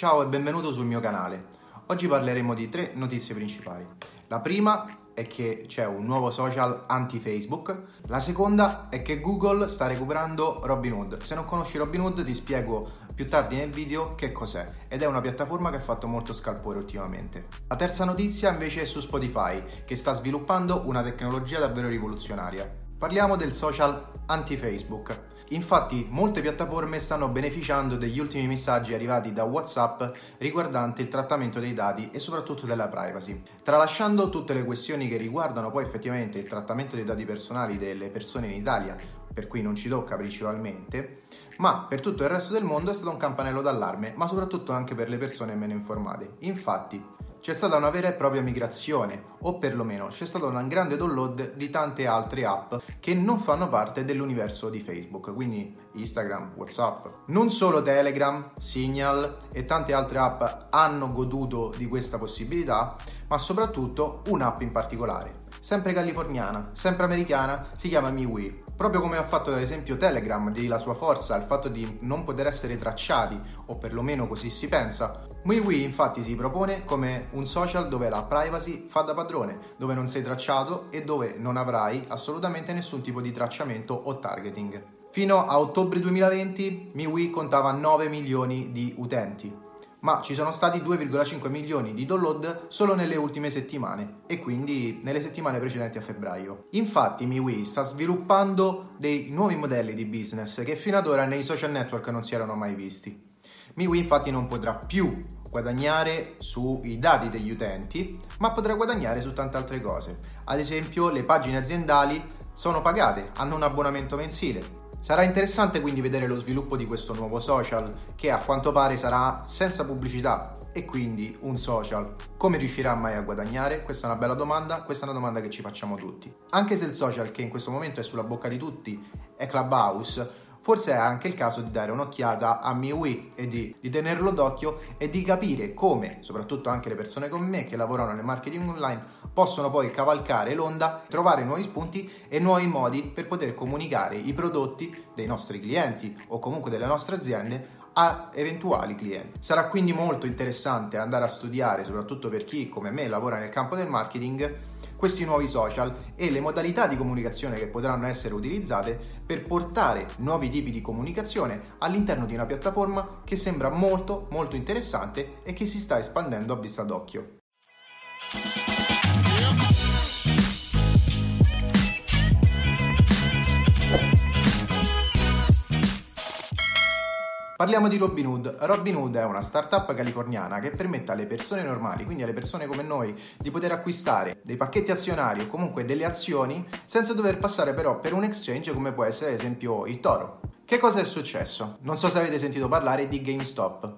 Ciao e benvenuto sul mio canale. Oggi parleremo di tre notizie principali. La prima è che c'è un nuovo social anti-Facebook. La seconda è che Google sta recuperando Robinhood. Se non conosci Robinhood ti spiego più tardi nel video che cos'è ed è una piattaforma che ha fatto molto scalpore ultimamente. La terza notizia invece è su Spotify che sta sviluppando una tecnologia davvero rivoluzionaria. Parliamo del social anti-Facebook. Infatti molte piattaforme stanno beneficiando degli ultimi messaggi arrivati da WhatsApp riguardanti il trattamento dei dati e soprattutto della privacy. Tralasciando tutte le questioni che riguardano poi effettivamente il trattamento dei dati personali delle persone in Italia, per cui non ci tocca principalmente, ma per tutto il resto del mondo è stato un campanello d'allarme, ma soprattutto anche per le persone meno informate. Infatti, c'è stata una vera e propria migrazione, o perlomeno c'è stato un grande download di tante altre app che non fanno parte dell'universo di Facebook, quindi Instagram, WhatsApp. Non solo Telegram, Signal e tante altre app hanno goduto di questa possibilità, ma soprattutto un'app in particolare. Sempre californiana, sempre americana, si chiama MiWi Proprio come ha fatto ad esempio Telegram, di la sua forza al fatto di non poter essere tracciati, o perlomeno così si pensa, MiWi infatti si propone come un social dove la privacy fa da padrone, dove non sei tracciato e dove non avrai assolutamente nessun tipo di tracciamento o targeting. Fino a ottobre 2020 MiWi contava 9 milioni di utenti, ma ci sono stati 2,5 milioni di download solo nelle ultime settimane e quindi nelle settimane precedenti a febbraio. Infatti MiWi sta sviluppando dei nuovi modelli di business che fino ad ora nei social network non si erano mai visti. MiWi infatti non potrà più guadagnare sui dati degli utenti, ma potrà guadagnare su tante altre cose. Ad esempio, le pagine aziendali sono pagate, hanno un abbonamento mensile, Sarà interessante quindi vedere lo sviluppo di questo nuovo social che a quanto pare sarà senza pubblicità e quindi un social. Come riuscirà mai a guadagnare? Questa è una bella domanda, questa è una domanda che ci facciamo tutti. Anche se il social che in questo momento è sulla bocca di tutti è Clubhouse, forse è anche il caso di dare un'occhiata a MiWi e di, di, tenerlo d'occhio e di capire come, soprattutto anche le persone come me che lavorano nel marketing online, possono poi cavalcare l'onda, trovare nuovi spunti e nuovi modi per poter comunicare i prodotti dei nostri clienti o comunque delle nostre aziende a eventuali clienti. Sarà quindi molto interessante andare a studiare, soprattutto per chi come me lavora nel campo del marketing, questi nuovi social e le modalità di comunicazione che potranno essere utilizzate per portare nuovi tipi di comunicazione all'interno di una piattaforma che sembra molto molto interessante e che si sta espandendo a vista d'occhio. Parliamo di Robinhood. Robinhood è una startup californiana che permette alle persone normali, quindi alle persone come noi, di poter acquistare dei pacchetti azionari o comunque delle azioni senza dover passare però per un exchange come può essere ad esempio il Toro. Che cosa è successo? Non so se avete sentito parlare di GameStop.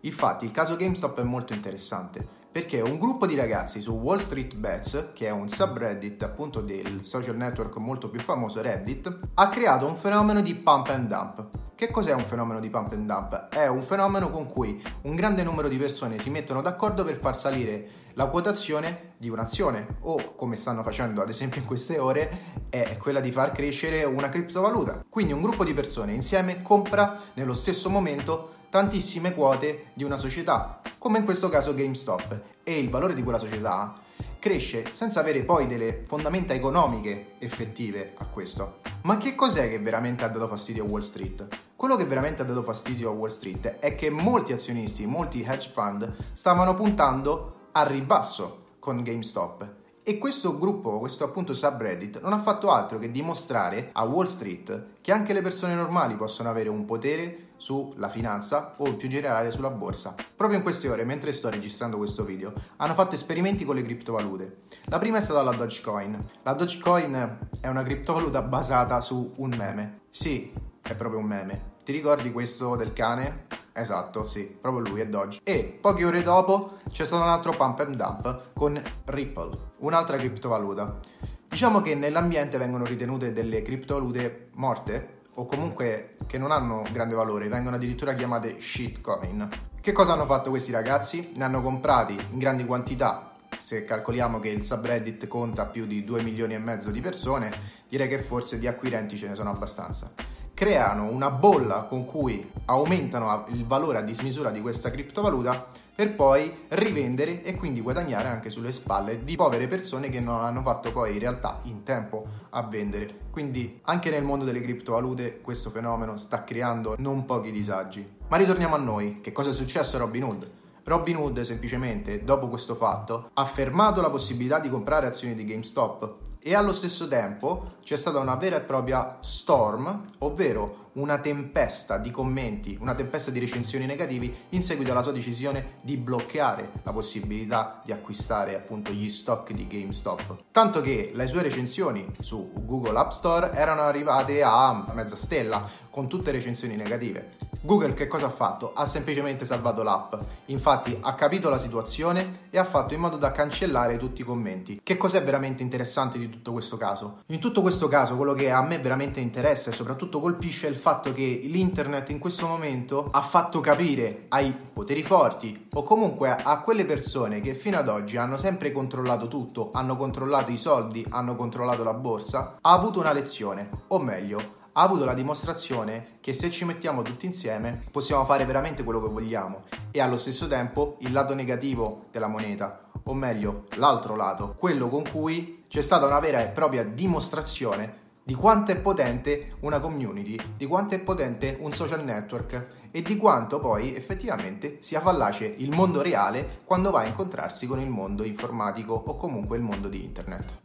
Infatti il caso GameStop è molto interessante perché un gruppo di ragazzi su Wall Street Bets, che è un subreddit appunto del social network molto più famoso Reddit, ha creato un fenomeno di pump and dump. Che cos'è un fenomeno di pump and dump? È un fenomeno con cui un grande numero di persone si mettono d'accordo per far salire la quotazione di un'azione o come stanno facendo ad esempio in queste ore è quella di far crescere una criptovaluta. Quindi un gruppo di persone insieme compra nello stesso momento tantissime quote di una società, come in questo caso GameStop, e il valore di quella società cresce senza avere poi delle fondamenta economiche effettive a questo. Ma che cos'è che veramente ha dato fastidio a Wall Street? Quello che veramente ha dato fastidio a Wall Street è che molti azionisti, molti hedge fund stavano puntando al ribasso con GameStop e questo gruppo, questo appunto subreddit, non ha fatto altro che dimostrare a Wall Street che anche le persone normali possono avere un potere sulla finanza o più generale sulla borsa. Proprio in queste ore, mentre sto registrando questo video, hanno fatto esperimenti con le criptovalute. La prima è stata la Dogecoin. La Dogecoin è una criptovaluta basata su un meme. Sì, è proprio un meme. Ti ricordi questo del cane? Esatto, sì, proprio lui è Doge. E poche ore dopo c'è stato un altro pump and dump con Ripple, un'altra criptovaluta. Diciamo che nell'ambiente vengono ritenute delle criptovalute morte o comunque che non hanno grande valore, vengono addirittura chiamate shitcoin. Che cosa hanno fatto questi ragazzi? Ne hanno comprati in grandi quantità. Se calcoliamo che il subreddit conta più di 2 milioni e mezzo di persone, direi che forse di acquirenti ce ne sono abbastanza creano una bolla con cui aumentano il valore a dismisura di questa criptovaluta per poi rivendere e quindi guadagnare anche sulle spalle di povere persone che non hanno fatto poi in realtà in tempo a vendere. Quindi anche nel mondo delle criptovalute questo fenomeno sta creando non pochi disagi. Ma ritorniamo a noi, che cosa è successo a Robinhood? Robinhood semplicemente, dopo questo fatto, ha fermato la possibilità di comprare azioni di GameStop e allo stesso tempo c'è stata una vera e propria storm, ovvero una tempesta di commenti, una tempesta di recensioni negativi in seguito alla sua decisione di bloccare la possibilità di acquistare appunto gli stock di GameStop. Tanto che le sue recensioni su Google App Store erano arrivate a mezza stella, con tutte recensioni negative. Google che cosa ha fatto? Ha semplicemente salvato l'app. Infatti ha capito la situazione e ha fatto in modo da cancellare tutti i commenti. Che cos'è veramente interessante di tutto questo caso? In tutto questo caso quello che a me veramente interessa e soprattutto colpisce è il fatto che l'internet in questo momento ha fatto capire ai poteri forti o comunque a quelle persone che fino ad oggi hanno sempre controllato tutto, hanno controllato i soldi, hanno controllato la borsa, ha avuto una lezione, o meglio, ha avuto la dimostrazione che se ci mettiamo tutti insieme possiamo fare veramente quello che vogliamo e allo stesso tempo il lato negativo della moneta, o meglio l'altro lato, quello con cui c'è stata una vera e propria dimostrazione di quanto è potente una community, di quanto è potente un social network e di quanto poi effettivamente sia fallace il mondo reale quando va a incontrarsi con il mondo informatico o comunque il mondo di internet.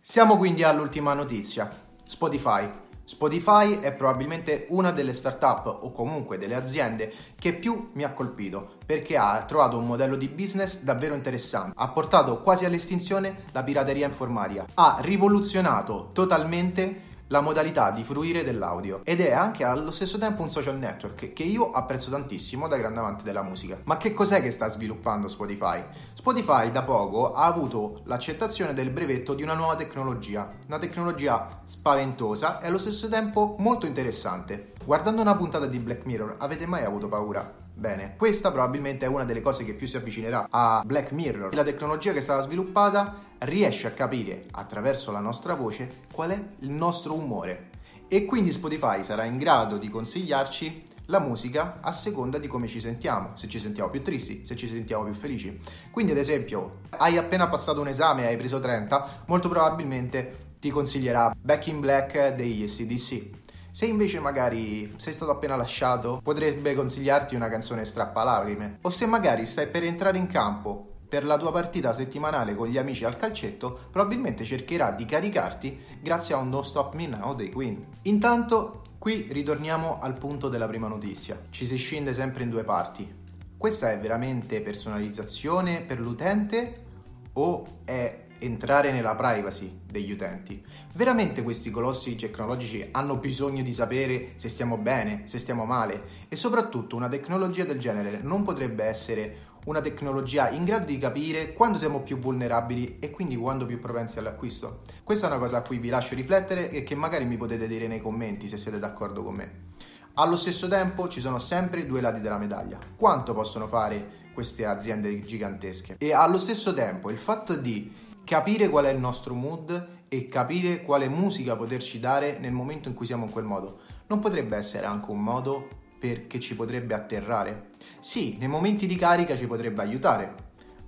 Siamo quindi all'ultima notizia, Spotify. Spotify è probabilmente una delle startup o comunque delle aziende che più mi ha colpito perché ha trovato un modello di business davvero interessante, ha portato quasi all'estinzione la pirateria informatica, ha rivoluzionato totalmente la modalità di fruire dell'audio ed è anche allo stesso tempo un social network che io apprezzo tantissimo da grande amante della musica. Ma che cos'è che sta sviluppando Spotify? Spotify da poco ha avuto l'accettazione del brevetto di una nuova tecnologia, una tecnologia spaventosa e allo stesso tempo molto interessante. Guardando una puntata di Black Mirror, avete mai avuto paura? Bene, questa probabilmente è una delle cose che più si avvicinerà a Black Mirror. La tecnologia che è stata sviluppata riesce a capire attraverso la nostra voce qual è il nostro umore e quindi Spotify sarà in grado di consigliarci la musica a seconda di come ci sentiamo, se ci sentiamo più tristi, se ci sentiamo più felici. Quindi ad esempio, hai appena passato un esame e hai preso 30, molto probabilmente ti consiglierà Back in Black degli SDC. Se invece magari sei stato appena lasciato, potrebbe consigliarti una canzone strappalacrime. O se magari stai per entrare in campo per la tua partita settimanale con gli amici al calcetto, probabilmente cercherà di caricarti grazie a un Don't Stop Me Now dei Queen. Intanto, qui ritorniamo al punto della prima notizia. Ci si scende sempre in due parti. Questa è veramente personalizzazione per l'utente o è entrare nella privacy degli utenti. Veramente questi colossi tecnologici hanno bisogno di sapere se stiamo bene, se stiamo male e soprattutto una tecnologia del genere non potrebbe essere una tecnologia in grado di capire quando siamo più vulnerabili e quindi quando più propensi all'acquisto. Questa è una cosa a cui vi lascio riflettere e che magari mi potete dire nei commenti se siete d'accordo con me. Allo stesso tempo ci sono sempre due lati della medaglia. Quanto possono fare queste aziende gigantesche? E allo stesso tempo il fatto di capire qual è il nostro mood e capire quale musica poterci dare nel momento in cui siamo in quel modo non potrebbe essere anche un modo perché ci potrebbe atterrare? Sì, nei momenti di carica ci potrebbe aiutare.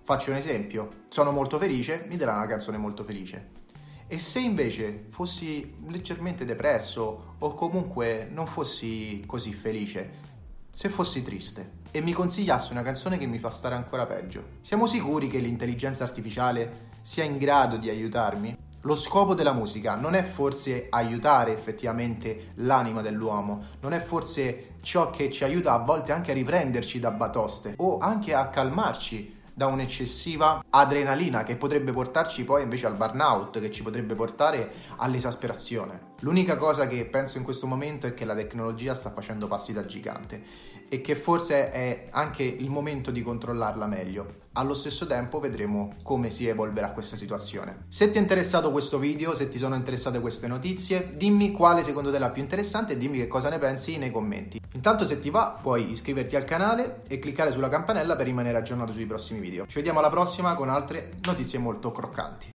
Faccio un esempio, sono molto felice, mi darà una canzone molto felice. E se invece fossi leggermente depresso o comunque non fossi così felice, se fossi triste e mi consigliasse una canzone che mi fa stare ancora peggio, siamo sicuri che l'intelligenza artificiale sia in grado di aiutarmi? Lo scopo della musica non è forse aiutare effettivamente l'anima dell'uomo, non è forse ciò che ci aiuta a volte anche a riprenderci da batoste o anche a calmarci da un'eccessiva adrenalina che potrebbe portarci poi invece al burnout, che ci potrebbe portare all'esasperazione. L'unica cosa che penso in questo momento è che la tecnologia sta facendo passi da gigante e che forse è anche il momento di controllarla meglio. Allo stesso tempo vedremo come si evolverà questa situazione. Se ti è interessato questo video, se ti sono interessate queste notizie, dimmi quale secondo te è la più interessante e dimmi che cosa ne pensi nei commenti. Intanto se ti va puoi iscriverti al canale e cliccare sulla campanella per rimanere aggiornato sui prossimi video. Ci vediamo alla prossima con altre notizie molto croccanti.